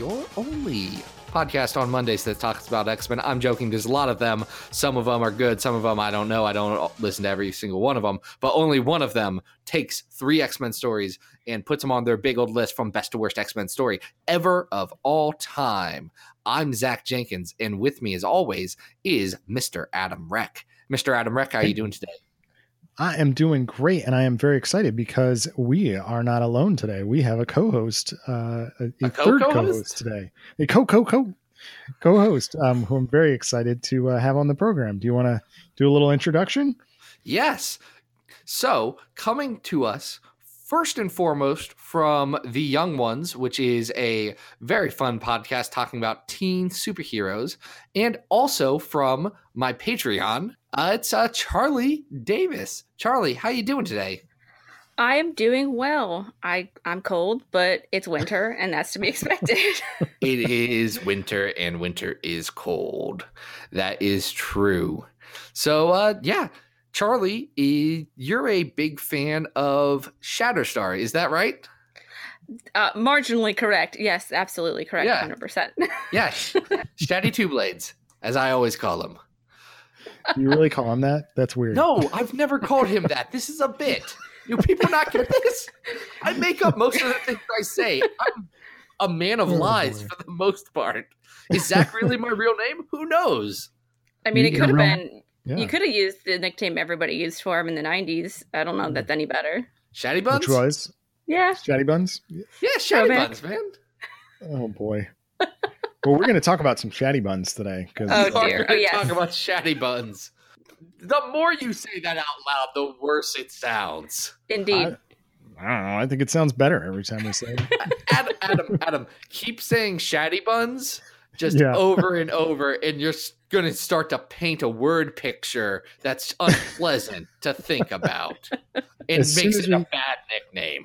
your only podcast on Mondays that talks about X Men. I'm joking, there's a lot of them. Some of them are good, some of them I don't know. I don't listen to every single one of them, but only one of them takes three X Men stories and puts them on their big old list from best to worst X Men story ever of all time. I'm Zach Jenkins, and with me, as always, is Mr. Adam Reck. Mr. Adam Reck, how are you doing today? I am doing great, and I am very excited because we are not alone today. We have a co-host, uh, a, a third co-co-host? co-host today, a co co co co-host, um, who I'm very excited to uh, have on the program. Do you want to do a little introduction? Yes. So, coming to us first and foremost from The Young Ones, which is a very fun podcast talking about teen superheroes, and also from my Patreon, uh, it's uh, Charlie Davis. Charlie, how you doing today? I am doing well. I I'm cold, but it's winter, and that's to be expected. it is winter, and winter is cold. That is true. So, uh, yeah. Charlie, you're a big fan of Shatterstar, is that right? uh, marginally correct. Yes, absolutely correct. Yeah. Hundred percent. Yeah, Shatty Two Blades, as I always call him. Do you really call him that? That's weird. No, I've never called him that. This is a bit. You people not get this? I make up most of the things I say. I'm a man of Oh, lies boy. for the most part. Is Zach really my real name? Who knows? I mean, it You're could have been. Yeah. You could have used the nickname everybody used for him in the '90s. I don't know if mm. that's any better. Shatty Buns? Which was Yeah. Chatty Buns? Yeah, Shatty Throwback. Buns, man. Oh boy. Well, we're going to talk about some Chatty Buns today because Oh, We're dear. gonna Oh, yes. Talk about Shatty Buns. The more you say that out loud, the worse it sounds. Indeed. I don't know. I think it sounds better every time we say it. Adam, Adam, Adam, keep saying Shatty Buns just Yeah. over and over, and you're going to start to paint a word picture that's unpleasant to think about. It As makes as it a bad nickname.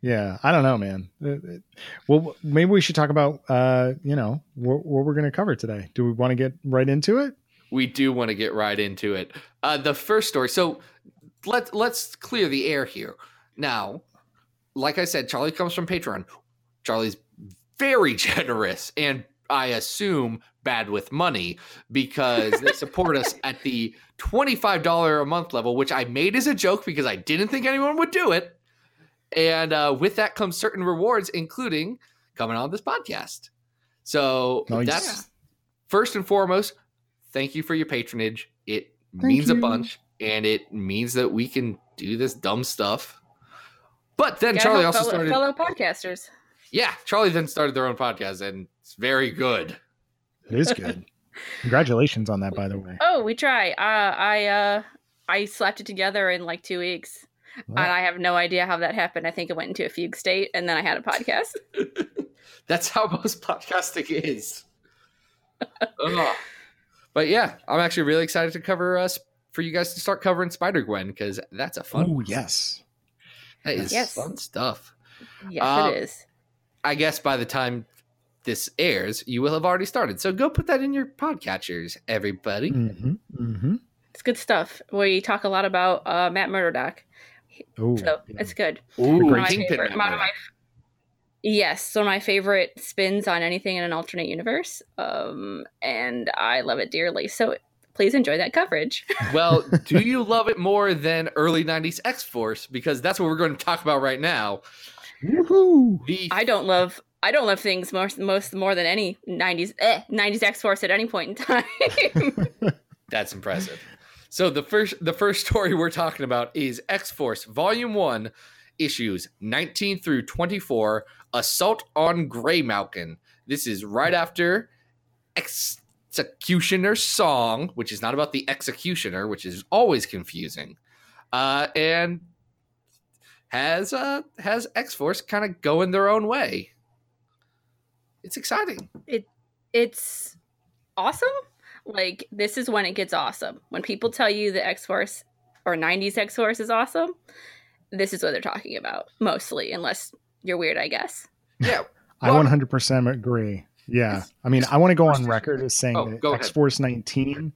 Yeah, I don't know, man. Uh, uh, Well, maybe we should talk about, uh, you know, what, what we're going to cover today. Do we want to get right into it? We do want to get right into it. Uh, the first story. So let let's clear the air here. Now, like I said, Charlie comes from Patreon. Charlie's very generous and I assume bad with money because they support us at the $25 a month level, which I made as a joke because I didn't think anyone would do it. And uh, with that comes certain rewards, including coming on this podcast. So Nice. that's first and foremost, thank you for your patronage. It Thank means a bunch and it means that we can do this dumb stuff. But then Charlie also fellow, started fellow podcasters. yeah, Charlie then started their own podcast, and it's very good. It is good. Congratulations on that, by the way. Oh, we try. Uh, I uh, I slapped it together in like two weeks, Wow. and I have no idea how that happened. I think it went into a fugue state, and then I had a podcast. That's how most podcasting is. But yeah, I'm actually really excited to cover us for you guys to start covering Spider Gwen because that's a fun. Oh, yes. that is Yes. fun stuff. Yes, Um, it is. I guess by the time this airs, you will have already started. So go put that in your podcatchers, everybody. hmm hmm It's good stuff. We talk a lot about uh, Matt Murdock, Oh, so yeah. it's good. Ooh, Great. My favorite- one my- yes, one of my favorite spins on anything in an alternate universe, um, and I love it dearly. So please enjoy that coverage. well, do you love it more than early 90s X Force? Because that's what we're going to talk about right now. Woohoo! The I don't love. I don't love things most most more than any '90s eh, '90s X Force at any point in time. That's impressive. So the first the first story we're talking about is X Force Volume One, issues 19 through 24, Assault on Greymalkin. This is right after Executioner's Song, which is not about the executioner, which is always confusing. Uh, and has uh has X Force kind of going their own way. it's exciting. It it's awesome. Like this is when it gets awesome. When people tell you the X Force or '90s X Force is awesome, this is what they're talking about mostly, unless you're weird, I guess. Yeah. I Well- 100% agree. Yeah. I mean, I want to go on record as saying Oh, that. X Force 19,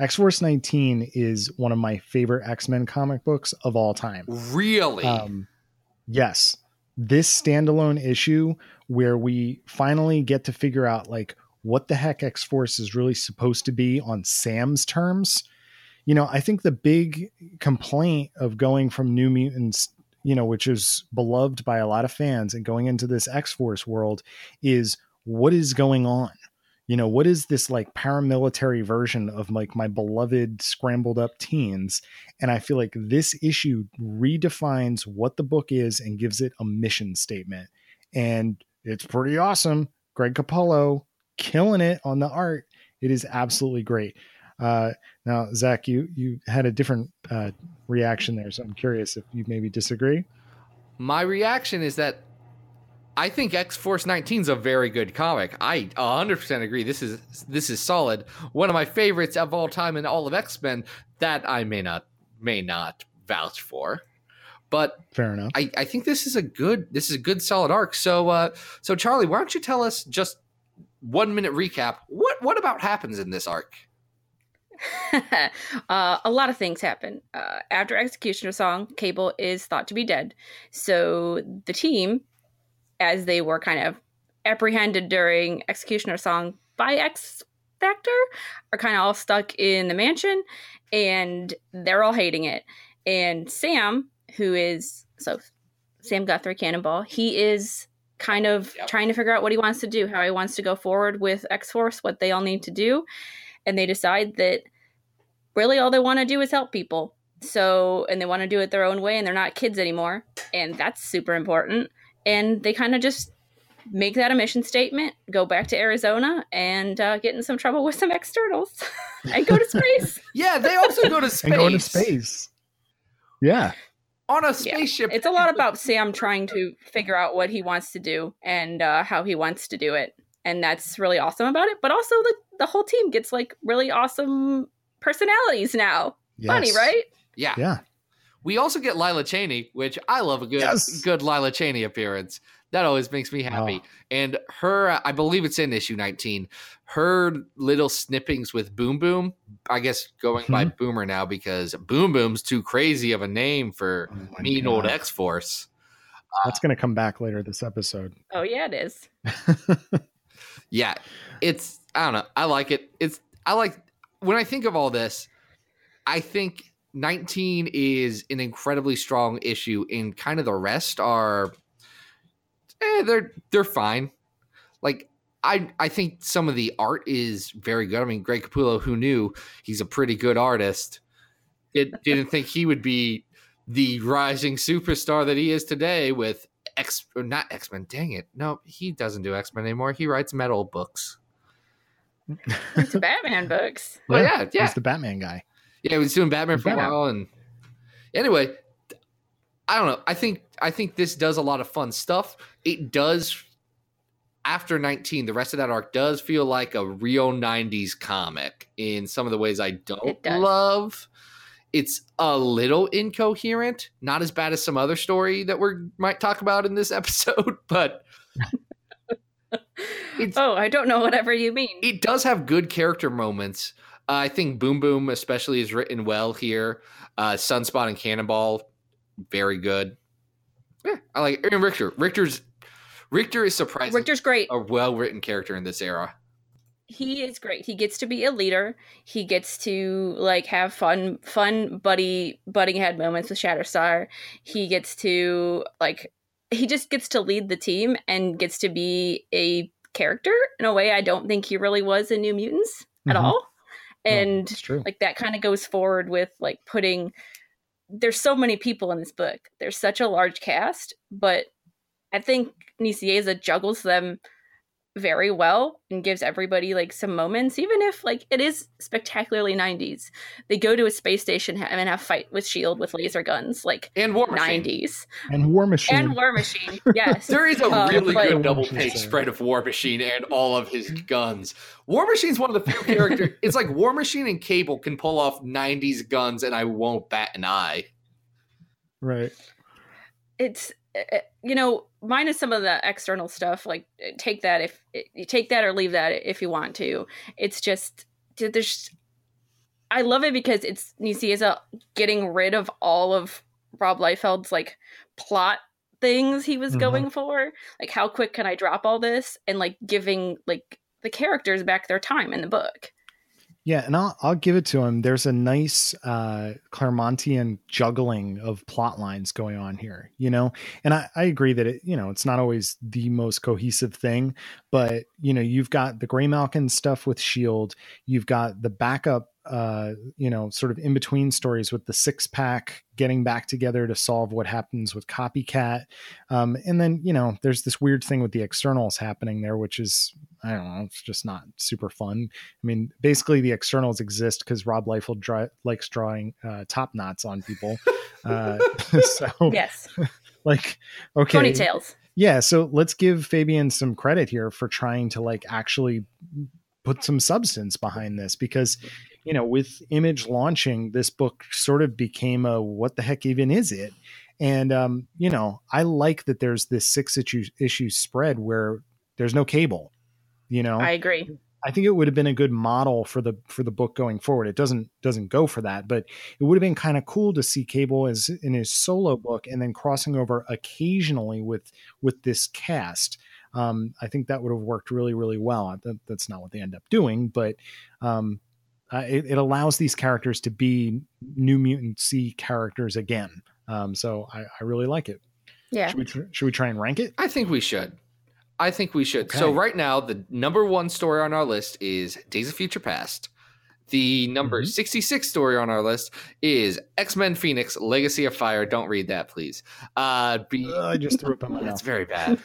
X Force 19 is one of my favorite X Men comic books of all time. Really? Um, yes, this standalone issue where we finally get to figure out like what the heck X Force is really supposed to be on Sam's terms. You know, I think the big complaint of going from New Mutants, you know, which is beloved by a lot of fans, and going into this X Force world is what is going on? You know, what is this like paramilitary version of like my beloved scrambled up teens? And I feel like this issue redefines what the book is and gives it a mission statement. And it's pretty awesome. Greg Capullo killing it on the art. It is absolutely great. Uh, now, Zach, you you had a different uh, reaction there, so I'm curious if you maybe disagree. My reaction is that I think X Force 19 is a very good comic. I 100% agree. This is this is solid. One of my favorites of all time in all of X Men. That I may not may not vouch for, but Fair enough. I, I think this is a good this is a good solid arc. So uh, so Charlie, why don't you tell us just one minute recap? What what about happens in this arc? uh, a lot of things happen. Uh, after Executioner Song, Cable is thought to be dead. So the team, as they were kind of apprehended during Executioner Song by X Factor, are kind of all stuck in the mansion and they're all hating it. And Sam, who is so Sam Guthrie Cannonball, he is kind of Yep. trying to figure out what he wants to do, how he wants to go forward with X Force, what they all need to do. And they decide that really all they want to do is help people. So, and they want to do it their own way and they're not kids anymore. And that's super important. And they kind of just make that a mission statement, go back to Arizona and uh, get in some trouble with some externals and go to space. Yeah, they also go to space. And go into space. Yeah. On a Yeah. spaceship. it's a lot about Sam trying to figure out what he wants to do and uh, how he wants to do it. And that's really awesome about it. But also, the, the whole team gets like really awesome personalities now. Funny, right? Yeah. Yeah. We also get Lila Cheney, which I love a good Yes. good Lila Cheney appearance. That always makes me happy. Oh. And her, I believe it's in issue 19. Her little snippings with Boom Boom, I guess going by Mm-hmm. Boomer now because Boom Boom's too crazy of a name for Oh my mean old X Force. That's going to come back later this episode. Oh, yeah, it is. Yeah, it's I don't know. I like it. It's I like when I think of all this, I think 19 is an incredibly strong issue, and kind of the rest are, eh, they're they're fine. Like I I think some of the art is very good. I mean, Greg Capullo, who knew he's a pretty good artist, it didn't think he would be the rising superstar that he is today with X or not X Men. Dang it! No, he doesn't do X Men anymore. He writes metal books. It's Batman books. Well, yeah, yeah, He's the Batman guy. yeah. He was doing Batman for a while, and anyway, I don't know. I think I think this does a lot of fun stuff. It does. After 19, the rest of that arc does feel like a real 90s comic in some of the ways I don't It love. It's a little incoherent, not as bad as some other story that we might talk about in this episode, but It's- oh, I don't know whatever you mean. it does have good character moments. Uh, I think Boom Boom, especially, is written well here. Uh, Sunspot and Cannonball, very good. Yeah, I like Aaron Rictor. Rictor's Rictor is surprisingly Rictor's great. a well written character in this era. He is great. He gets to be a leader. He gets to like have fun, fun buddy butting head moments with Shatterstar. He gets to like he just gets to lead the team and gets to be a character in a way I don't think he really was in New Mutants at Mhm. all. And it's true. like that kind of goes forward with like putting there's so many people in this book. There's such a large cast but i think Nicieza juggles them very well and gives everybody like some moments even if like it is spectacularly 90s they go to a space station and have fight with shield with laser guns like And War Machine. 90s And War Machine. and war machine yes There is a Um, really but- good double War page spread of War Machine and all of his guns. War Machine's one of the few characters. It's like War Machine and Cable can pull off 90s guns, and I won't bat an eye. right. it's uh, you know minus some of the external stuff like uh, take that if you take that or leave that if you want to. It's just there's i love it because it's you see, it's Nicieza getting rid of all of rob liefeld's like plot things he was Mhm. going for. Like how quick can i drop all this? And like giving like the characters back their time in the book Yeah, and I'll I'll give it to him. There's a nice uh Claremontian juggling of plot lines going on here, you know? And I, I agree that it, you know, it's not always the most cohesive thing, but you know, you've got the Greymalkin stuff with Shield, you've got the backup uh, you know, sort of in between stories with the six pack getting back together to solve what happens with copycat. Um, and then, you know, there's this weird thing with the externals happening there, which is I don't know, it's just not super fun. I mean, basically, the externals exist because Rob Liefeld dri- likes drawing uh, top knots on people. Uh, so, yes like, okay, ponytails yeah. So let's give Fabian some credit here for trying to like actually put some substance behind this because, you know, with Image launching, this book sort of became a what the heck even is it? And um, you know, I like that there's this six issue issue spread where there's no cable. You know, i agree I think it would have been a good model for the for the book going forward. It doesn't doesn't go for that, but it would have been kind of cool to see Cable as in his solo book and then crossing over occasionally with with this cast. Um, I think that would have worked really really well. That, that's not what they end up doing, but um, uh, it, it allows these characters to be New Mutant C characters again. Um, so I, I really like it. yeah Should we tr- should we try and rank it? I think we should. I think we should. So right now, the number one story on our list is Days of Future Past. The number Mhm. 66 story on our list is X-Men Phoenix Legacy of Fire. Don't read that, please. Uh, be, Uh, I just threw up in my mouth. that's very bad.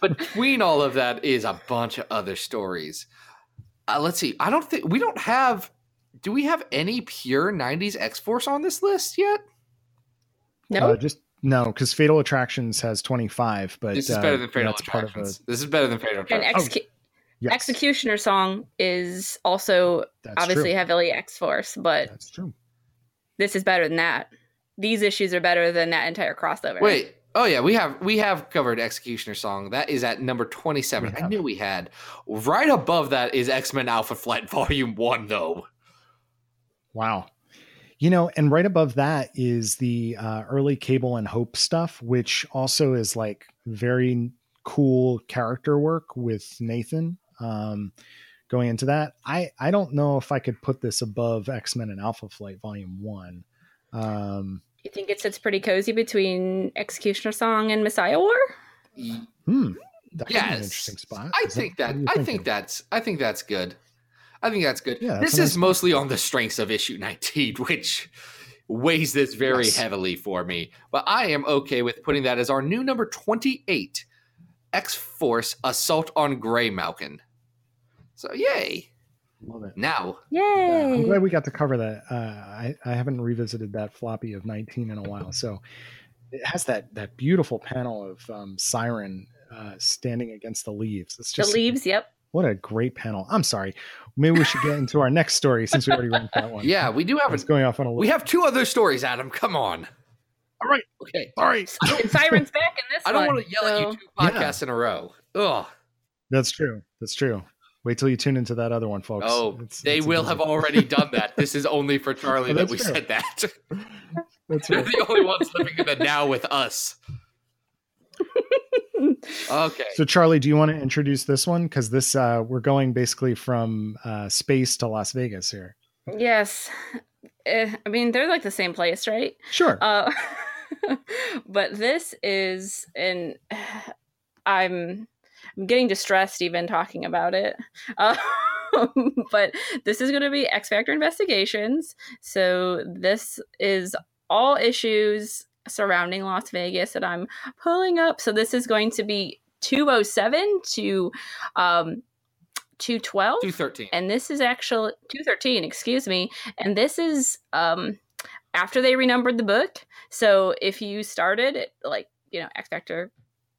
Between all of that is a bunch of other stories. Uh, let's see. I don't think we don't have. Do we have any pure 90s X Force on this list yet? no Uh, just no, because Fatal Attractions has 25, but This is uh, better than Fatal that's Attractions. a- This is better than Fatal and Attractions. execu- yes, executioner song is also that's obviously true. heavily X Force, but That's true. this is better than that. These issues are better than that entire crossover. Wait. Oh yeah, we have we have covered Executioner song. That is at number twenty seven. I knew we had. Right above that is X Men Alpha Flight Volume One, though. Wow. You know, and right above that is the uh, early Cable and Hope stuff, which also is like very cool character work with Nathan. Um, going into that, I I don't know if I could put this above X Men and Alpha Flight Volume One. Um, you think it sits pretty cozy between Executioner Song and Messiah War? hmm, that could be an interesting spot. I Is think what that I think that's I think that's good. I think that's good. Yeah, that's this a is nice- mostly on the strengths of issue 19, which weighs this very Yes. heavily for me. But I am okay with putting that as our new number 28, X Force Assault on Greymalkin. So yay. Love it. Now, Yeah, Yay! I'm glad we got to cover that. Uh, I, I haven't revisited that floppy of 19 in a while. So it has that that beautiful panel of um, Siren uh, standing against the leaves. It's just the leaves, yep. what a great panel. I'm sorry. Maybe we should get into our next story since we already ranked that one. yeah, we do have It's going off on a little. we have two other stories, Adam. Come on. All right. Okay. All right. And Siren's back in this I don't one. want to yell at you two podcasts in a row. Ugh. That's true. That's true. Wait till you tune into that other one, folks. Oh, It's- they it's will doozy. have already done that. This is only for Charlie Oh, that we true. said that. That's They're right. the only ones living in the now with us. Okay. So, Charlie, do you want to introduce this one? Because this, uh, we're going basically from uh, space to Las Vegas here. yes. Eh, I mean, they're like the same place, right? Sure. Uh, but this is, and I'm, I'm getting distressed even talking about it. Uh, but this is going to be X Factor Investigations. So this is all issues surrounding Las Vegas that I'm pulling up. So this is going to be 207 to um 212 213. and this is actually 213 excuse me and this is um after they renumbered the book so if you started like you know x factor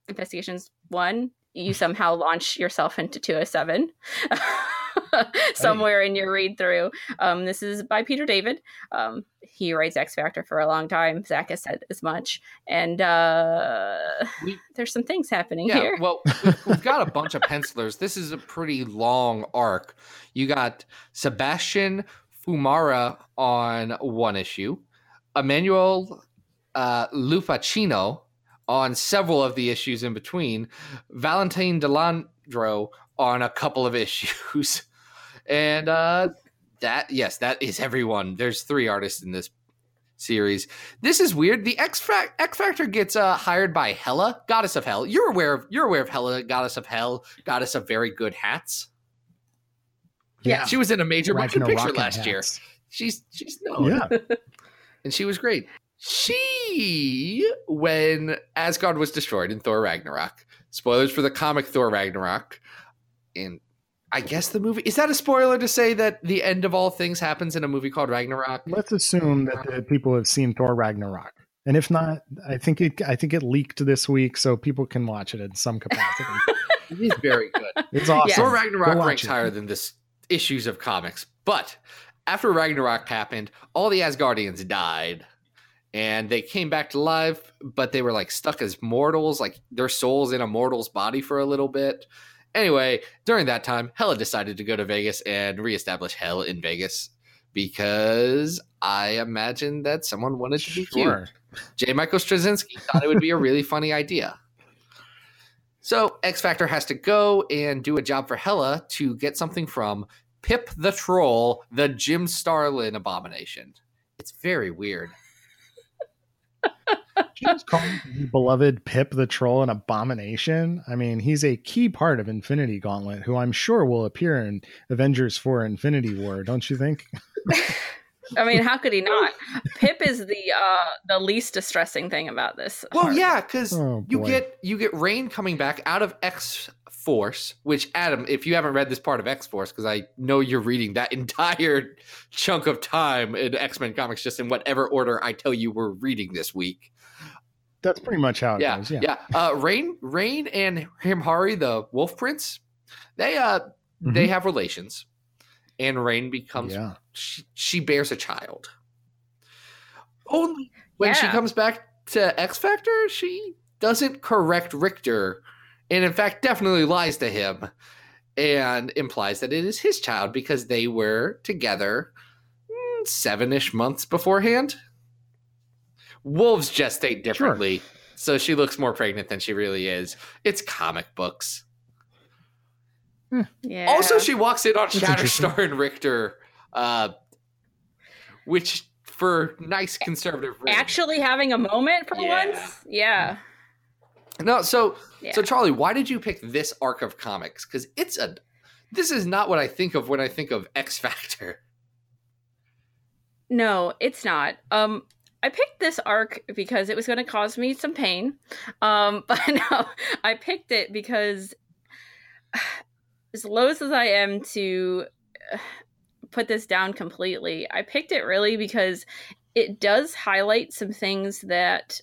investigations 1 you somehow launch yourself into 207 somewhere in your read through um this is by peter david. Um he writes x factor for a long time zach has said as much. And uh We- there's some things happening Yeah, here. well, we've, we've got a bunch of pencilers. This is a pretty long arc. You got Sebastian Fiumara on one issue, Emmanuel uh, Lupacchino on several of the issues in between, Valentine De Landro on a couple of issues, and uh, that yes, that is everyone. There's three artists in this series. This is weird. The X, Fac- X Factor gets uh, hired by Hela, goddess of hell. You're aware of you're aware of Hela, goddess of hell, goddess of very good hats. Yeah. She was in a major motion picture last year. She's she's known, Yeah. and she was great. She when Asgard was destroyed in Thor Ragnarok. Spoilers for the comic Thor Ragnarok, and I guess the movie is that a spoiler to say that the end of all things happens in a movie called Ragnarok? Let's assume that the people have seen Thor Ragnarok. And if not, I think it I think it leaked this week so people can watch it in some capacity. It is very good. It's awesome. Yes. Thor Ragnarok ranks it. higher than this issues of comics. But after Ragnarok happened, all the Asgardians died. And they came back to life, but they were like stuck as mortals, like their souls in a mortal's body for a little bit. Anyway, during that time, Hela decided to go to Vegas and reestablish Hell in Vegas because I imagine that someone wanted to be cute. Sure. J. Michael Straczynski thought it would be a really funny idea. So X Factor has to go and do a job for Hela to get something from Pip the Troll, the Jim Starlin abomination. It's very weird. James calling the beloved Pip the Troll an abomination. I mean, he's a key part of Infinity Gauntlet, who I'm sure will appear in Avengers 4 Infinity War, don't you think? I mean, how could he not? Pip is the uh the least distressing thing about this. Well, arc. yeah, because Oh, you get you get Rain coming back out of X Force, which Adam, if you haven't read this part of X Force, because I know you're reading that entire chunk of time in X Men comics, just in whatever order I tell you we're reading this week. That's pretty much how it yeah, goes. yeah. Yeah. Uh, Rain, Rain, and Hrimhari, the Wolf Prince, they uh they Mhm. have relations, and Rain becomes yeah. she, she bears a child. Only when she comes back to X Factor, she doesn't correct Rictor, and in fact, definitely lies to him and implies that it is his child because they were together mm, seven ish months beforehand. Wolves gestate differently, so she looks more pregnant than she really is. It's comic books. yeah. Also, she walks in on That's. Shatterstar and Rictor, uh, which for nice conservative reasons. actually having a moment for Yeah. once. Yeah. No. So, Yeah. so Charlie, why did you pick this arc of comics? Because it's a. This is not what I think of when I think of X Factor. No, it's not. Um I picked this arc because it was going to cause me some pain. Um but no, I picked it because as loath as I am to put this down completely, I picked it really because it does highlight some things that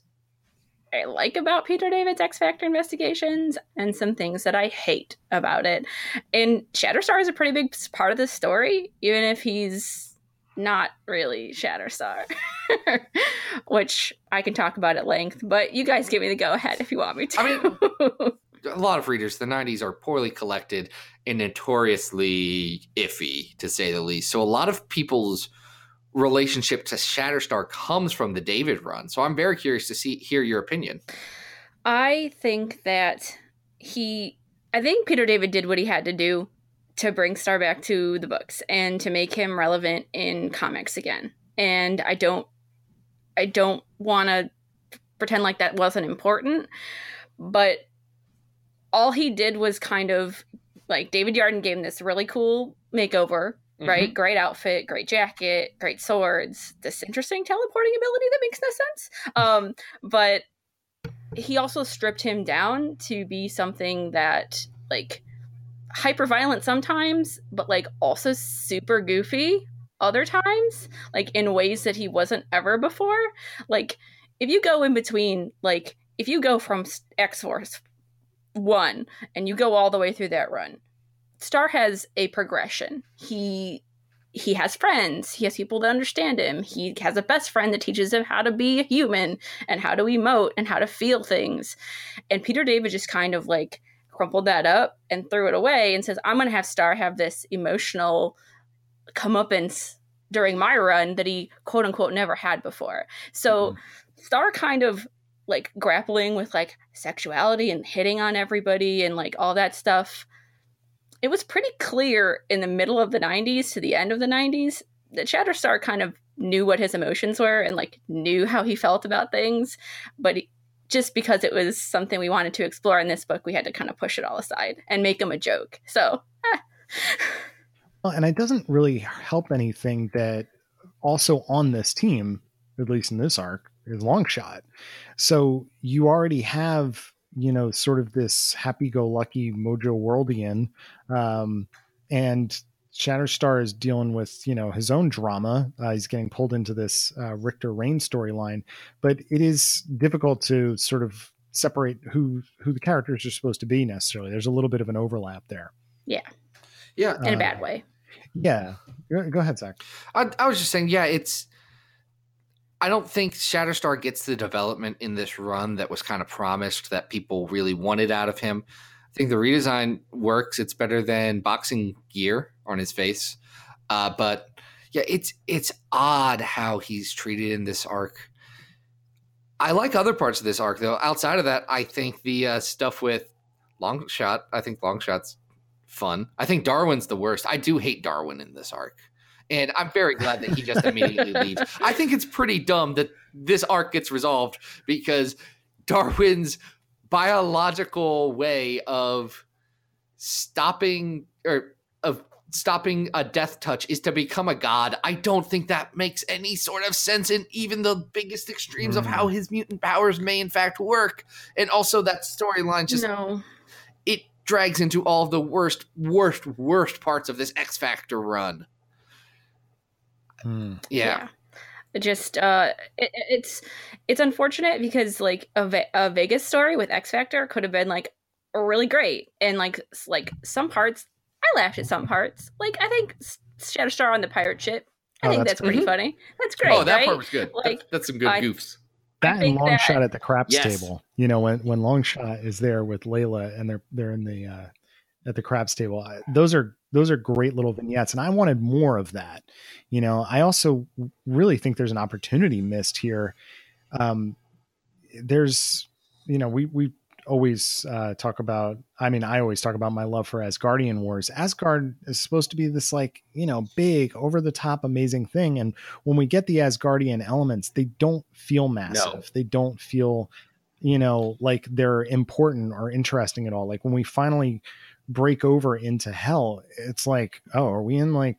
I like about Peter David's X Factor investigations and some things that I hate about it. And Shatterstar is a pretty big part of the story, even if he's not really Shatterstar, which I can talk about at length, but you guys give me the go ahead if you want me to. I mean, a lot of readers, the '90s are poorly collected and notoriously iffy, to say the least. So, a lot of people's relationship to Shatterstar comes from the David run. So, I'm very curious to see hear your opinion. I think that he, I think Peter David did what he had to do to bring Star back to the books and to make him relevant in comics again. And I don't, I don't want to pretend like that wasn't important, but all he did was kind of like David Yardin gave him this really cool makeover right? Great outfit, great jacket, great swords, this interesting teleporting ability that makes no sense. Um, but he also stripped him down to be something that like hyper violent sometimes, but like also super goofy other times, like in ways that he wasn't ever before. Like if you go in between, like if you go from X Force one and you go all the way through that run, Star has a progression. He he has friends. He has people that understand him. He has a best friend that teaches him how to be a human and how to emote and how to feel things. And Peter David just kind of like crumpled that up and threw it away and says, I'm going to have Star have this emotional comeuppance during my run that he quote unquote never had before. So mm-hmm. Star kind of like grappling with like sexuality and hitting on everybody and like all that stuff. It was pretty clear in the middle of the 90s to the end of the 90s that Shatterstar kind of knew what his emotions were and like knew how he felt about things, but he, just because it was something we wanted to explore in this book, we had to kind of push it all aside and make him a joke. So, eh. well, and it doesn't really help anything that also on this team, at least in this arc, is Longshot. So you already have, you know, sort of this happy-go-lucky Mojo Worldian, um, and Shatterstar is dealing with you know his own drama. Uh, he's getting pulled into this uh, Rictor Rain storyline, but it is difficult to sort of separate who who the characters are supposed to be necessarily. There's a little bit of an overlap there. Yeah, yeah, in uh, a bad way. Yeah, go, go ahead, Zach. I, I was just saying, yeah, it's. I don't think Shatterstar gets the development in this run that was kind of promised that people really wanted out of him. I think the redesign works. It's better than boxing gear on his face. Uh, but yeah, it's it's odd how he's treated in this arc. I like other parts of this arc though. Outside of that, I think the uh, stuff with Longshot. I think Longshot's fun. I think Darwin's the worst. I do hate Darwin in this arc. And I'm very glad that he just immediately leaves. I think it's pretty dumb that this arc gets resolved because Darwin's biological way of stopping or of stopping a death touch is to become a god. I don't think that makes any sort of sense in even the biggest extremes mm. of how mm. his mutant powers may in fact work. And also that storyline just no. it drags into all of the worst, worst, worst parts of this X Factor run. Mm. Yeah. yeah. Just uh it, it's it's unfortunate because like a, Ve- a Vegas story with X Factor could have been like really great and like like some parts I laughed at some parts. Like I think Shatterstar on the pirate ship. I oh, think that's, that's pretty mm-hmm. funny. That's great. Oh, that right? part was good. Like that's, that's some good I, goofs. That and long that, shot at the craps yes. table. You know when when long shot is there with Layla and they're they're in the uh, at the craps table. Those are those are great little vignettes, and I wanted more of that. You know, I also really think there's an opportunity missed here. Um, there's you know we we always uh, talk about i mean i always talk about my love for asgardian wars asgard is supposed to be this like you know big over the top amazing thing and when we get the asgardian elements they don't feel massive no. they don't feel you know like they're important or interesting at all like when we finally break over into hell it's like oh are we in like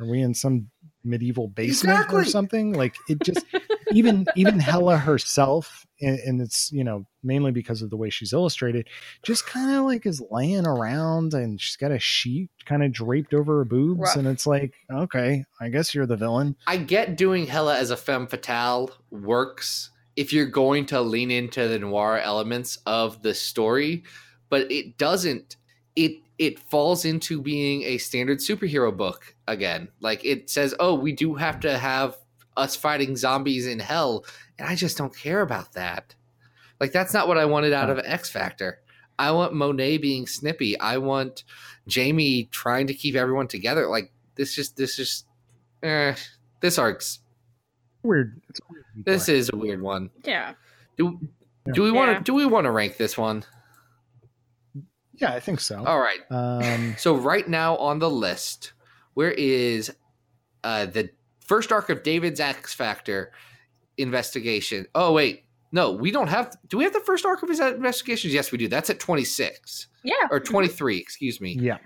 are we in some medieval basement exactly. or something like it just even even Hela herself and, and, it's you know mainly because of the way she's illustrated just kind of like is laying around and she's got a sheet kind of draped over her boobs Rough. and it's like okay i guess you're the villain i get doing Hela as a femme fatale works if you're going to lean into the noir elements of the story but it doesn't it it falls into being a standard superhero book again. Like it says, "Oh, we do have to have us fighting zombies in hell," and I just don't care about that. Like that's not what I wanted out of X Factor. I want Monet being snippy. I want Jamie trying to keep everyone together. Like this just this just eh, this arc's weird. weird this is a weird one. Yeah. Do do we want to do we want to rank this one? Yeah, I think so. All right. Um, so right now on the list, where is uh, the first arc of David's X Factor investigation? Oh wait, no, we don't have. Do we have the first arc of his investigations? Yes, we do. That's at twenty six. Yeah. Or twenty three. Excuse me. Yeah.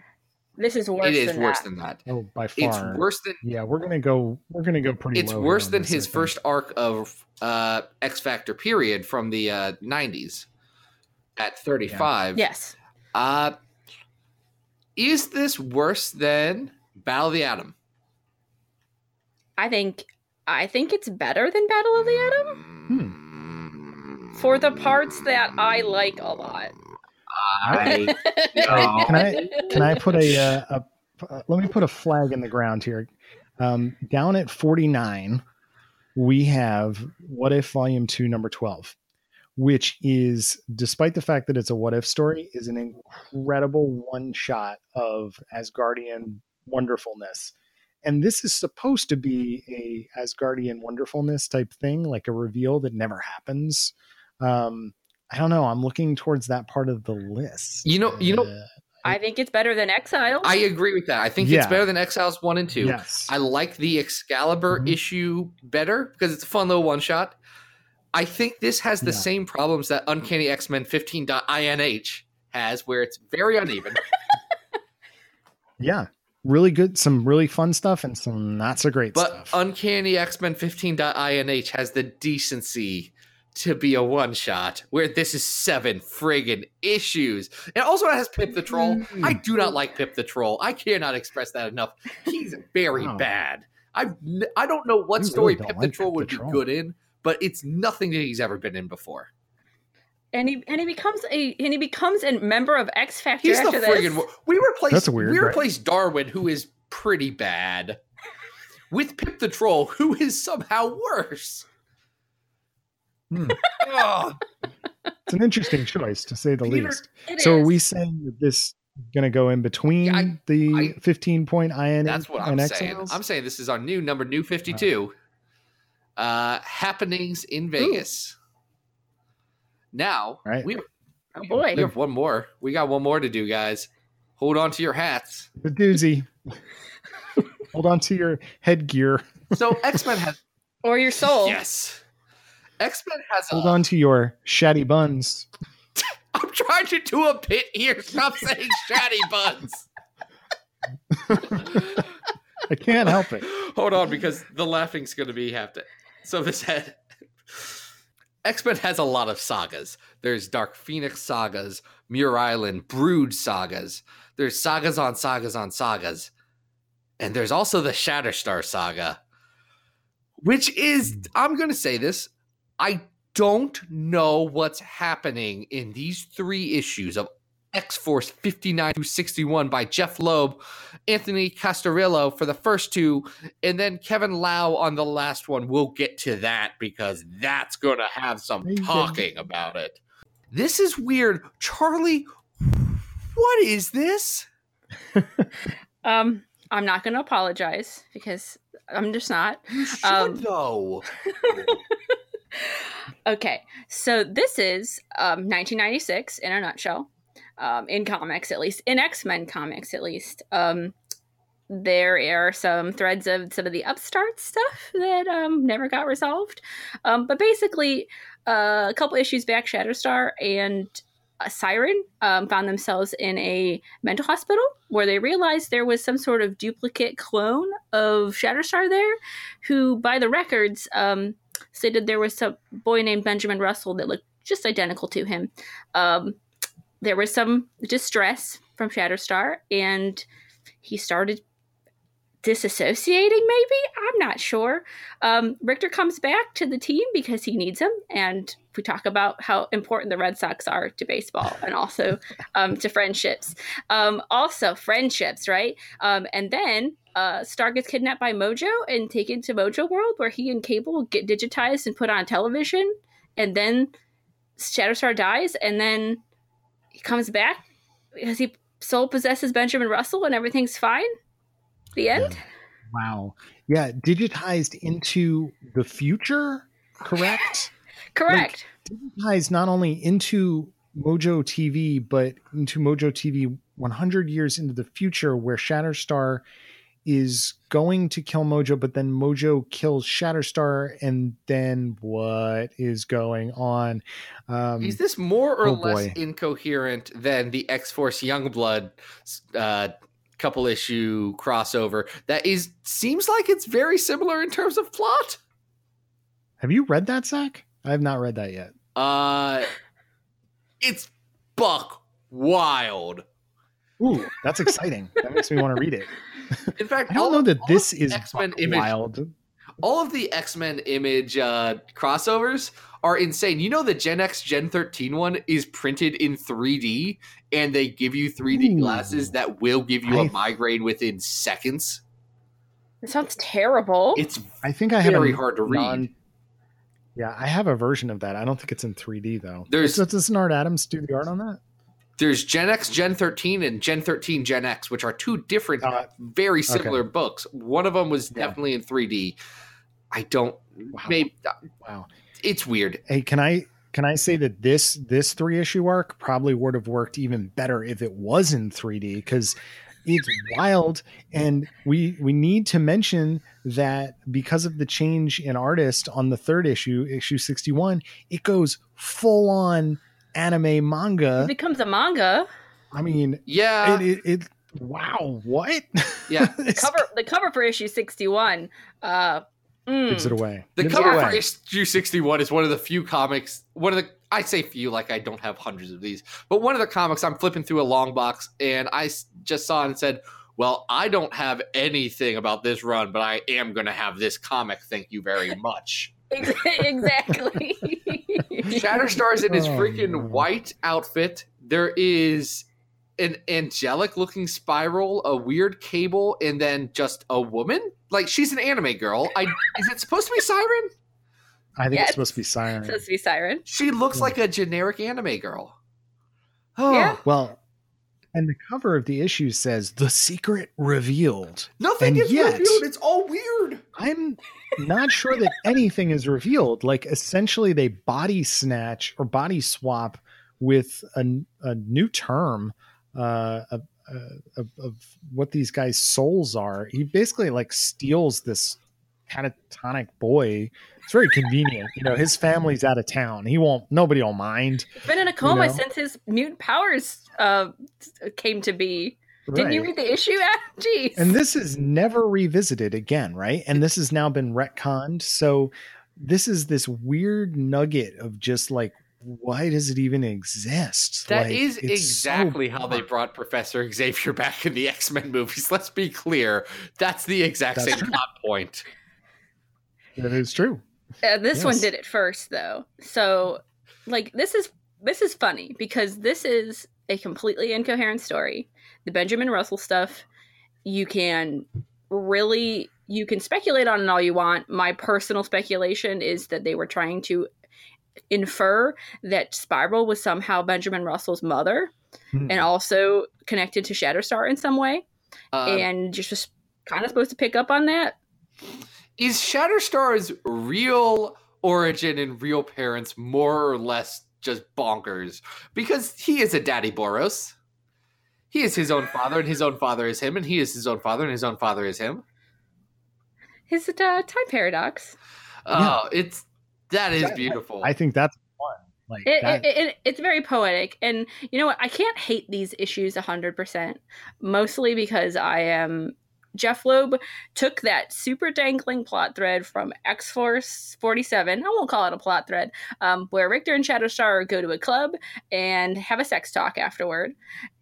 This is worse. it is than worse that. than that. Oh, by far. It's worse than Yeah, we're gonna go. We're gonna go pretty. it's low worse than this, his first arc of uh, X Factor period from the uh, '90s at 35. Yes. Uh, is this worse than Battle of the Atom? I think I think it's better than Battle of the Atom for the parts that I like a lot. I, Uh, can I can I put a, uh, a uh, let me put a flag in the ground here. Um, down at forty nine, we have What If Volume Two, Number Twelve, which is, despite the fact that it's a what if story, is an incredible one shot of Asgardian wonderfulness. And this is supposed to be a Asgardian wonderfulness type thing, like a reveal that never happens. Um, I don't know. I'm looking towards that part of the list. You know- you know- Uh, I think it's better than Exile. I agree with that. I think Yeah. it's better than Exiles 1 and 2. Yes. I like the Excalibur Mhm. issue better because it's a fun little one shot. I think this has the Yeah. same problems that Uncanny X Men 15.inh has, where it's very uneven. yeah. Really good, some really fun stuff and some not so great but stuff. Uncanny X Men 15.inh has the decency to be a one shot, where this is seven friggin' issues. And also, it has Pip the Troll. Mm-hmm. I do not like Pip the Troll. I cannot express that enough. He's very Wow. bad. I I don't know what You story really don't Pip the Troll Pip would the be Troll. good in, but it's nothing that he's ever been in before. and he and he becomes a and he becomes a member of X Factor He's the after friggin' this. we replaced That's weird, we right? Darwin, who is pretty bad, with Pip the Troll, who is somehow worse. Hmm. Ugh. It's an interesting choice to say the Peter- least. It So are we saying that this is going to go in between Yeah, I- the I- 15 point IN That's what I'm saying. Exiles? I'm saying this is our new number, new 52. Uh, happenings in Vegas. Now, Right. we, Oh, boy. we have one more. We got one more to do, guys. Hold on to your hats. the doozy. Hold on to your headgear. So X Men has or your soul. yes. X Men has Hold a, on to your shatty buns. I'm trying to do a bit here. Stop saying shatty buns. I can't help it. Hold on, because the laughing's going to be have to. So this had X Men has a lot of sagas. There's Dark Phoenix sagas, Muir Island, Brood sagas. There's sagas on sagas on sagas, and there's also the Shatterstar saga, which is I'm going to say this. I don't know what's happening in these three issues of X Force 59 through 61 by Jeph Loeb, Anthony Castrillo for the first two, and then Kevin Lau on the last one. We'll get to that because that's going to have some talking about it. This is weird. Charlie, what is this? Um, I'm not going to apologize because I'm just not. You should, Um, though. Okay, so this is um, 1996 in a nutshell, um, in comics at least, in X Men comics at least. Um, there are some threads of some of the upstart stuff that um, never got resolved, um, but basically, uh, a couple issues back, Shatterstar and uh, Siren um, found themselves in a mental hospital where they realized there was some sort of duplicate clone of Shatterstar there, who, by the records, um, stated there was some boy named Benjamin Russell that looked just identical to him. There was some distress from Shatterstar, and he started disassociating. Maybe I'm not sure. Um, Rictor comes back to the team because he needs him, and we talk about how important the Red Sox are to baseball and also um, to friendships. Um, also, friendships, right? Um, and then uh, Star gets kidnapped by Mojo and taken to Mojo World, where he and Cable get digitized and put on television. And then Shatterstar dies, and then he comes back because he soul possesses Benjamin Russell, and everything's fine. The end. Wow. Yeah, digitized into the future, correct? Correct. digitized not only into Mojo TV, but into Mojo TV 100 years into the future, where Shatterstar is going to kill Mojo, but then Mojo kills Shatterstar, and then what is going on? Um, Is this more or oh less boy. incoherent than the X Force Youngblood uh, couple issue crossover that is seems like it's very similar in terms of plot. Have you read that, Zach? I have not read that yet. Uh, it's buck wild. Ooh, that's exciting. that makes me want to read it. In fact, I don't know of- that this is X-Men buck image wild. all of the X-Men image uh, crossovers are insane. You know the Gen X Gen 13 one is printed in 3D and they give you 3D Ooh. glasses that will give you a I- migraine within seconds. It sounds terrible. It's I think I have very a hard to read. non- Yeah, I have a version of that. I don't think it's in 3D though. There's- Does, doesn't Art Adams do the art on that? There's Gen X Gen 13 and Gen 13 Gen X, which are two different, Uh, very similar books. One of them was Yeah. definitely in 3D. I don't. wow. Maybe wow. it's weird. Hey, can I can I say that this this three issue arc probably would have worked even better if it was in 3D because it's wild and we we need to mention that because of the change in artist on the third issue issue 61 it goes full on anime it manga becomes a manga. i mean Yeah, it, it, it wow what Yeah. Cover the cover for issue sixty one. Uh, mm, gives it away The Gives cover away. for issue 61 is one of the few comics, one of the, I say few, like I don't have hundreds of these, but one of the comics I'm flipping through a long box and I just saw and said, well, I don't have anything about this run, but I am going to have this comic. Thank you very much. exactly. Shatterstar's in his Oh, freaking no. white outfit. There is an angelic looking spiral, a weird cable, and then just a woman. Like she's an anime girl. I is it supposed to be Siren? i think Yes. it's supposed to be siren supposed to be Siren. She looks Yeah. like a generic anime girl. Oh, Yeah. well and the cover of the issue says the secret revealed nothing And is yet- revealed. It's all weird. I'm not sure that anything is revealed. Like essentially, they body snatch or body swap with a, a new term uh, of, uh, of, of what these guys' souls are. He basically like steals this catatonic boy. It's very convenient. You know, his family's out of town. He won't. Nobody will mind. He's been in a coma know? since his mutant powers uh, came to be. Didn't you read the issue? Jeez. and this is never revisited again, right? And this has now been retconned. So this is this weird nugget of just like, why does it even exist? That Like, is it's so exactly how they brought Professor Xavier back in the X Men movies. Let's be clear. That's the exact That's same true. plot point. That is true. Uh, this one did it first, though. So, like, this is this is funny because this is a completely incoherent story. The Benjamin Russell stuff, you can really you can speculate on it all you want. My personal speculation is that they were trying to infer that Spiral was somehow Benjamin Russell's mother Hmm. and also connected to Shatterstar in some way, Uh, and just was kind of supposed to pick up on that. Is Shatterstar's real origin and real parents more or less just bonkers? Because he is a daddy Boros. He is his own father, and his own father is him, and he is his own father, and his own father is him. His uh, time paradox. Oh, it's that is Yeah, beautiful. I think that's fun. Like It, that, it, it, it's very poetic and you know what i can't hate these issues 100% mostly because i am Jeph Loeb took that super dangling plot thread from x-force 47 i won't call it a plot thread um, where Rictor and shatterstar go to a club and have a sex talk afterward.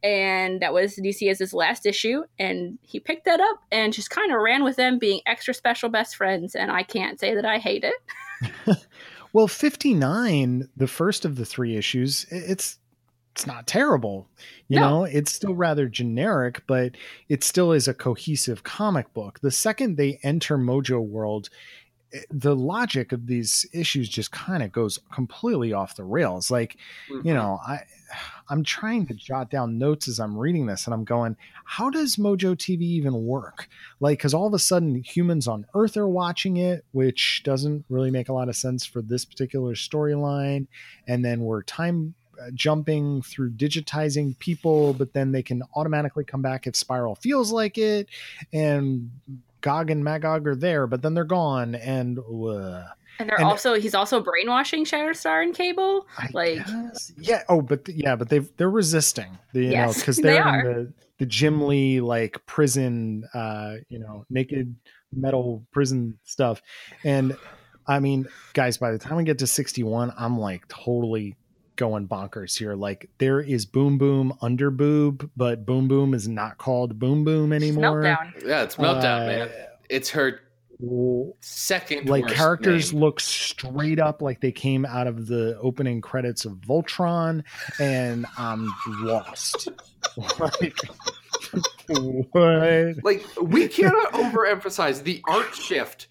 And that was dcs's last issue and he picked that up and just kind of ran with them being extra special best friends and i can't say that i hate it. Well, 59, the first of the three issues, it's it's not terrible. You No. know, it's still rather generic, but it still is a cohesive comic book. The second they enter Mojo World, eh, the logic of these issues just kind of goes completely off the rails. Like, you mm-hmm. know, I I'm trying to jot down notes as I'm reading this and I'm going, how does Mojo TV even work? Like cuz all of a sudden humans on earth are watching it, which doesn't really make a lot of sense for this particular storyline, and then we're time jumping through digitizing people, but then they can automatically come back if Spiral feels like it and Gog and Magog are there, but then they're gone and uh, and they're And- also he's also brainwashing shatterstar and cable I Like- guess. yeah. Oh, but yeah, but they've they're resisting. The, you know, Yes, because they they're are. in the the Jim Lee like prison, uh, you know, naked metal prison stuff. And I mean, guys, by the time we get to 61, I'm like totally going bonkers here. Like there is Boom Boom under boob, but Boom Boom is not called Boom Boom anymore. Meltdown. Yeah, it's meltdown, Uh, man. It's her second Like worst characters name. look straight up like they came out of the opening credits of Voltron, and I'm lost. like, what? like we cannot overemphasize the art shift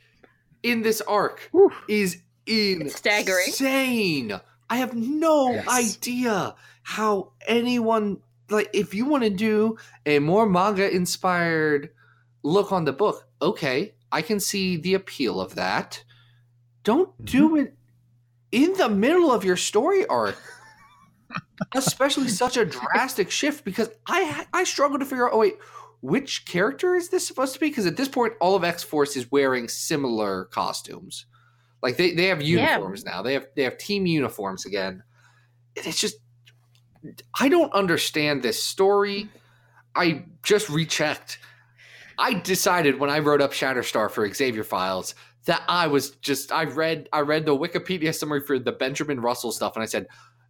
in this arc Whew. is It's staggering. insane. I have no Yes. idea how anyone like if you want to do a more manga inspired look on the book, okay, I can see the appeal of that. Don't mm-hmm. do it in the middle of your story arc. Especially such a drastic shift because I I struggle to figure out oh wait, which character is this supposed to be? Because at this point, all of X Force is wearing similar costumes. Like they, they have Yeah. uniforms now. They have they have team uniforms again. And it's just I don't understand this story. I just rechecked. I decided when I wrote up Shatterstar for Xavier Files that I was just I read I read the Wikipedia summary for the Benjamin Russell stuff and I said,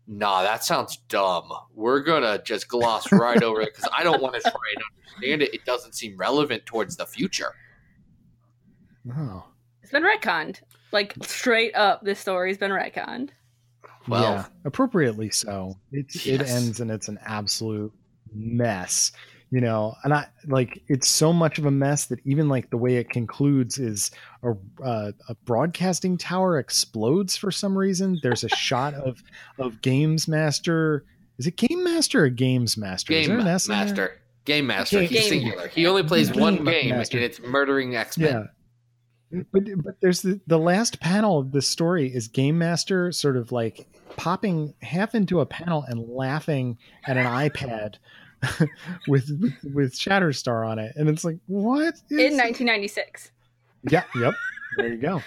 nah, that sounds dumb. We're gonna just gloss right over it because I don't want to try and understand it. It doesn't seem relevant towards the future. Oh. It's been retconned. Like straight up, this story's been retconned. Well- yeah, appropriately so. It's it Yes. ends and it's an absolute mess, you know. And I like it's so much of a mess that even like the way it concludes is a uh, a broadcasting tower explodes for some reason. There's a shot of of Games Master. Is it Game Master or Games Master? Is Game there an S? Master. Game Master. Game- He's singular. He only plays Game one game Master. and it's murdering X Men. Yeah. But but there's the, the last panel of this story is Game Master sort of like popping half into a panel and laughing at an iPad with, with with Shatterstar on it, and it's like what? In is- 1996. yeah, yep. There you go.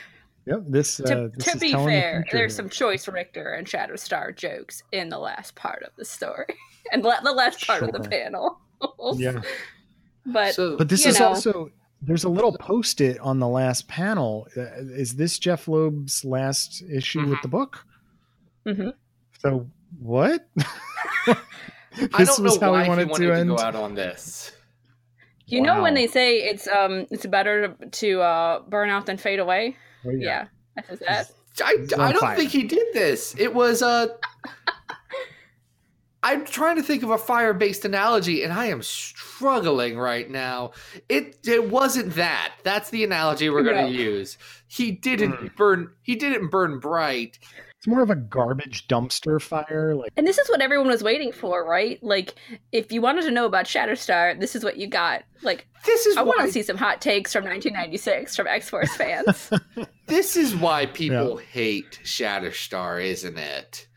Yep. This uh, to this to is be telling the fair, there's some choice Rictor and Shatterstar jokes in the last part of the story, and la- the last part of the panel. Yeah, but So but this is know. also there's a little post-it on the last panel. Uh, is this Jeph Loeb's last issue with Mhm. the book? Mhm. So what? I This don't know was how we why he wanted wanted to to, end? go out on this. you know when they say it's um it's better to, to uh, burn out than fade away. Oh, Yeah, that is that. I, He's on I don't fire. think he did this. It was Uh, I'm trying to think of a fire-based analogy, and I am struggling right now. It it wasn't that. That's the analogy we're going No. to use. He didn't Hmm. burn. He didn't burn bright. It's more of a garbage dumpster fire. Like And this is what everyone was waiting for, right? Like, if you wanted to know about Shatterstar, this is what you got. Like, This is I want to see some hot takes from 1996 from X Force fans. This is why people hate Shatterstar, isn't it?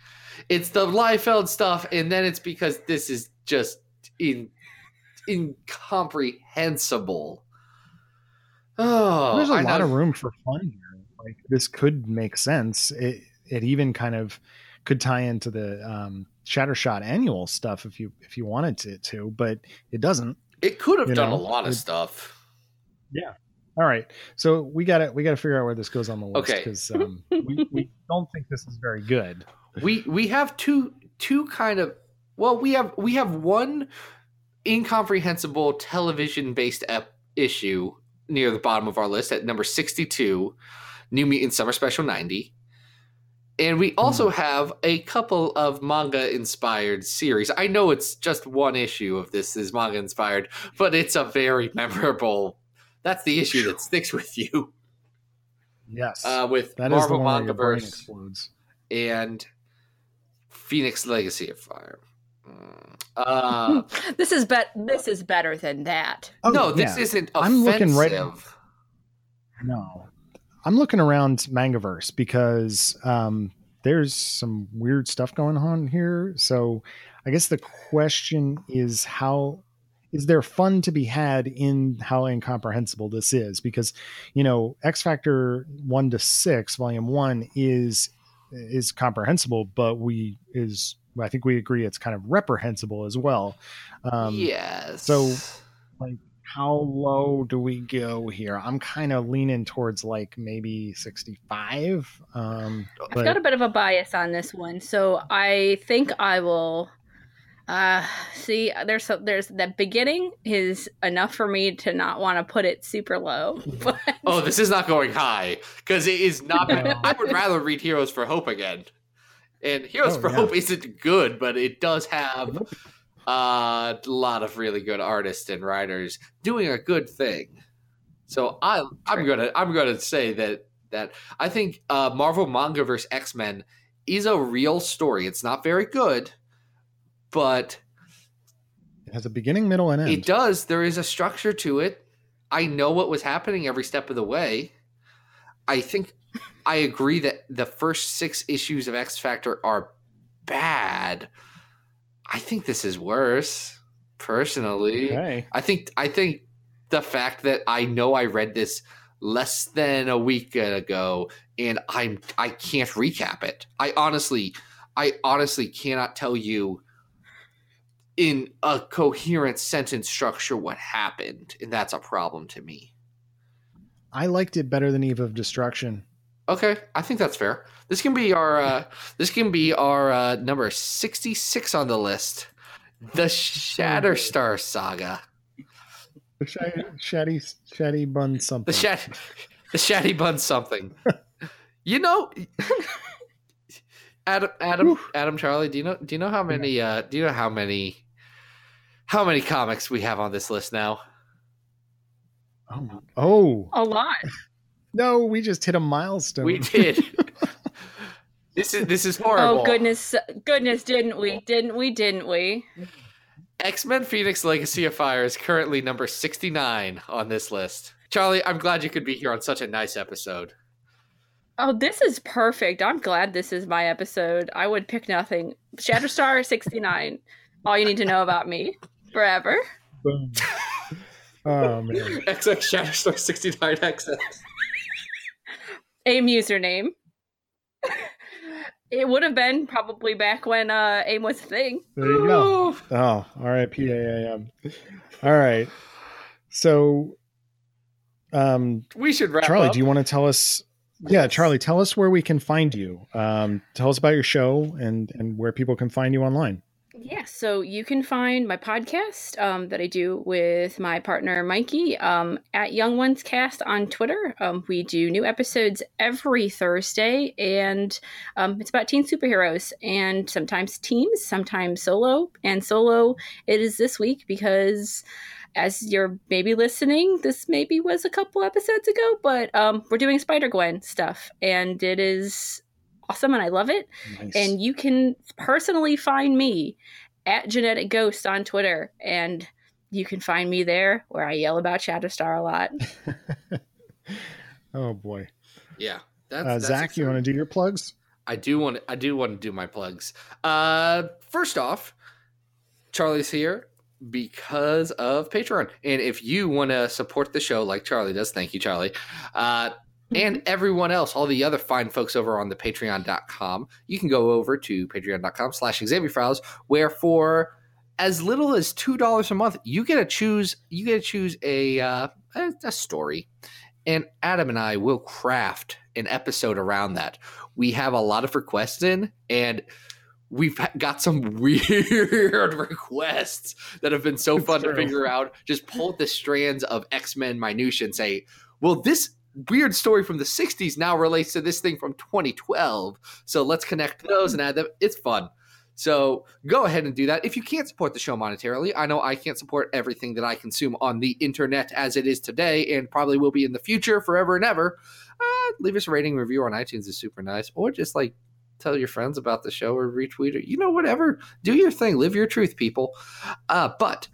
It's the Liefeld stuff, and then it's because this is just in incomprehensible. Oh, there's a I lot know- of room for fun here. Like this could make sense. It it even kind of could tie into the um, Shattershot annual stuff if you if you wanted it to, but it doesn't. It could have you done know, a lot of it- stuff. Yeah. All right, so we got to we got to figure out where this goes on the list Okay. because um, we we don't think this is very good. We we have two two kind of well we have we have one incomprehensible television based ep- issue near the bottom of our list at number 62 New Mutant Summer Special 90 and we also have a couple of manga inspired series. I know it's just one issue of this is manga inspired, but it's a very memorable that's the issue that sticks with you. Yes, uh, with that Marvel one where your brain Mangaverse explodes. and Phoenix Legacy of Fire. Mm. Uh, this is bet. This is better than that. Oh, no, this yeah. isn't I'm offensive. looking right- No, I'm looking around Mangaverse because um, there's some weird stuff going on here. So I guess the question is how is there fun to be had in how incomprehensible this is? Because you know, X Factor one to six, volume one is is comprehensible, but we is I think we agree it's kind of reprehensible as well. Um, yes. so- like, how low do we go here? I'm kind of leaning towards like maybe 65. Um, I've but got a bit of a bias on this one, so I think I will. Uh, see, there's so, there's the beginning is enough for me to not want to put it super low. But Oh, this is not going high because it is not. No. I would rather read Heroes for Hope again. And Heroes Oh, for yeah. Hope isn't good, but it does have uh, a lot of really good artists and writers doing a good thing. So I, I'm True. gonna, I'm gonna say that that I think uh, Marvel manga vs X Men is a real story. It's not very good, but it has a beginning, middle, and end. it does. There is a structure to it. I know what was happening every step of the way. I think I agree that the first six issues of X Factor are bad. I think this is worse, personally. Okay. I think I think the fact that I know I read this less than a week ago and I'm I can't recap it. I honestly I honestly cannot tell you in a coherent sentence structure what happened, and that's a problem to me. I liked it better than Eve of Destruction. Okay, I think that's fair. This can be our uh, this can be our uh, number sixty six on the list, the Shatterstar Saga. The shy, shatty, shatty bun something. The shat, the shatty bun something. you know, Adam, Adam, Adam, Charlie. Do you know? Do you know how many? Uh, do you know how many? How many comics we have on this list now? oh, oh a lot. no, we just hit a milestone. We did. this is this is oh, horrible. Oh goodness, goodness, didn't we? Didn't we? Didn't we? X Men Phoenix Legacy of Fire is currently number 69 on this list. Charlie, I'm glad you could be here on such a nice episode. Oh, this is perfect. I'm glad this is my episode. I would pick nothing. Shatterstar 69. All you need to know about me forever. Boom. oh man. XX Shatterstar 69 XX. AIM username. it would have been probably back when uh, AIM was a thing. There you go. Oh, R.I.P. AAM. All right. So, um, We should wrap Charlie, up. do you want to tell us? Yeah, Charlie, tell us where we can find you. Um, tell us about your show and and where people can find you online. Yeah, so you can find my podcast um, that I do with my partner Mikey um, at Young Ones Cast on Twitter. Um, we do new episodes every Thursday, and um, it's about teen superheroes and sometimes teams, sometimes solo. And solo it is this week because, as you're maybe listening, this maybe was a couple episodes ago, but um, we're doing Spider Gwen stuff, and it is awesome, and I love it. Nice. And you can personally find me at Genetic Ghost on Twitter. And you can find me there where I yell about Shatterstar a lot. oh boy, Yeah. That's, uh, that's Zach, you want to do your plugs? I do want to, I do want to do my plugs. Uh, first off, Charlie's here because of Patreon. And if you want to support the show like Charlie does, thank you, Charlie. Uh, and everyone else, all the other fine folks over on the patreon.com, you can go over to patreon.com slash Xavier Files, where for as little as two dollars a month, you get to choose you get to choose a, uh, a a story. And Adam and I will craft an episode around that. We have a lot of requests in, and we've got some weird requests that have been so fun to figure out. Just pull the strands of X Men minutia and say, well, this weird story from the 60s now relates to this thing from 2012. So let's connect those and add them. It's fun. So go ahead and do that. If you can't support the show monetarily, I know I can't support everything that I consume on the internet as it is today and probably will be in the future forever and ever. Uh, leave us a rating review on iTunes is super nice. Or just like tell your friends about the show or retweet it. You know, whatever. Do your thing. Live your truth, people. Uh, but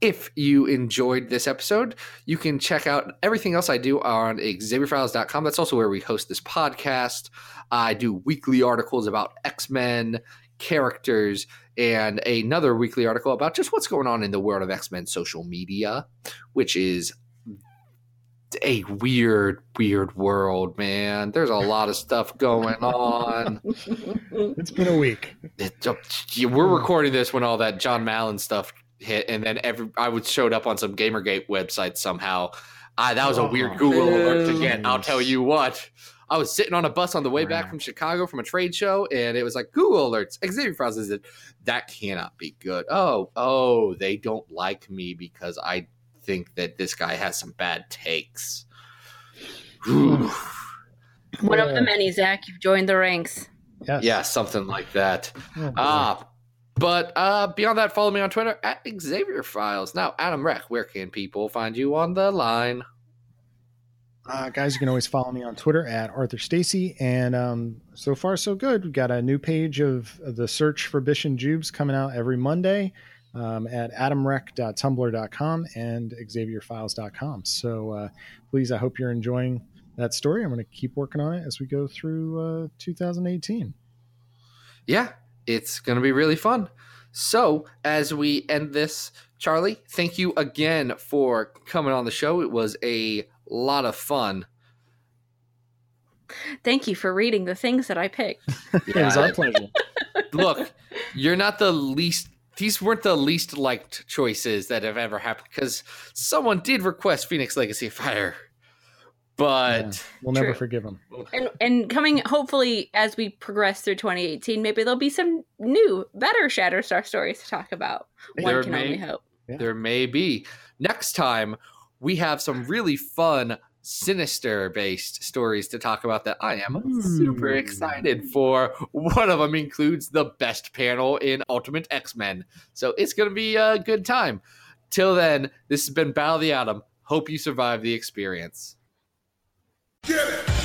if you enjoyed this episode, you can check out everything else I do on XavierFiles.com. That's also where we host this podcast. I do weekly articles about X Men characters and another weekly article about just what's going on in the world of X Men social media, which is a weird, weird world, man. There's a lot of stuff going on. It's been a week. It, we're recording this when all that Jon Malin stuff hit, and then every I was showed up on some GamerGate website somehow. I, that was a weird Oh, Google alert to get. I'll tell you what. I was sitting on a bus on the way back from Chicago from a trade show, and it was like Google alerts. Xavier Files is it. That cannot be good. Oh, oh, they don't like me because I think that this guy has some bad takes. Whew. One of the many, Zach. You've joined the ranks. Yes. yeah, something like that. Oh. Ah, but uh, beyond that, follow me on Twitter at Xavier Files. Now, Adam Reck, where can people find you on the line? Uh, guys, you can always follow me on Twitter at Arthur Stacy. And um, so far, so good. We've got a new page of, of the search for Bish and Jubes coming out every Monday um, at adamrec.tumblr.com and xavierfiles.com. So uh, please, I hope you're enjoying that story. I'm going to keep working on it as we go through uh, 2018. Yeah, it's going to be really fun. So, as we end this, Charlie, thank you again for coming on the show. It was a lot of fun. Thank you for reading the things that I picked. It was our pleasure. Look, you're not the least. These weren't the least liked choices that have ever happened because someone did request Phoenix Legacy Fire, but Yeah, we'll never True. forgive him. And and coming hopefully as we progress through 2018, maybe there'll be some new, better Shatterstar stories to talk about. One There can may- only hope. Yeah. there may be. Next time, we have some really fun, sinister based stories to talk about that I am super hmm. excited for. One of them includes the best panel in Ultimate X Men. So it's going to be a good time. Till then, this has been Battle of the Atom. Hope you survive the experience. Get it!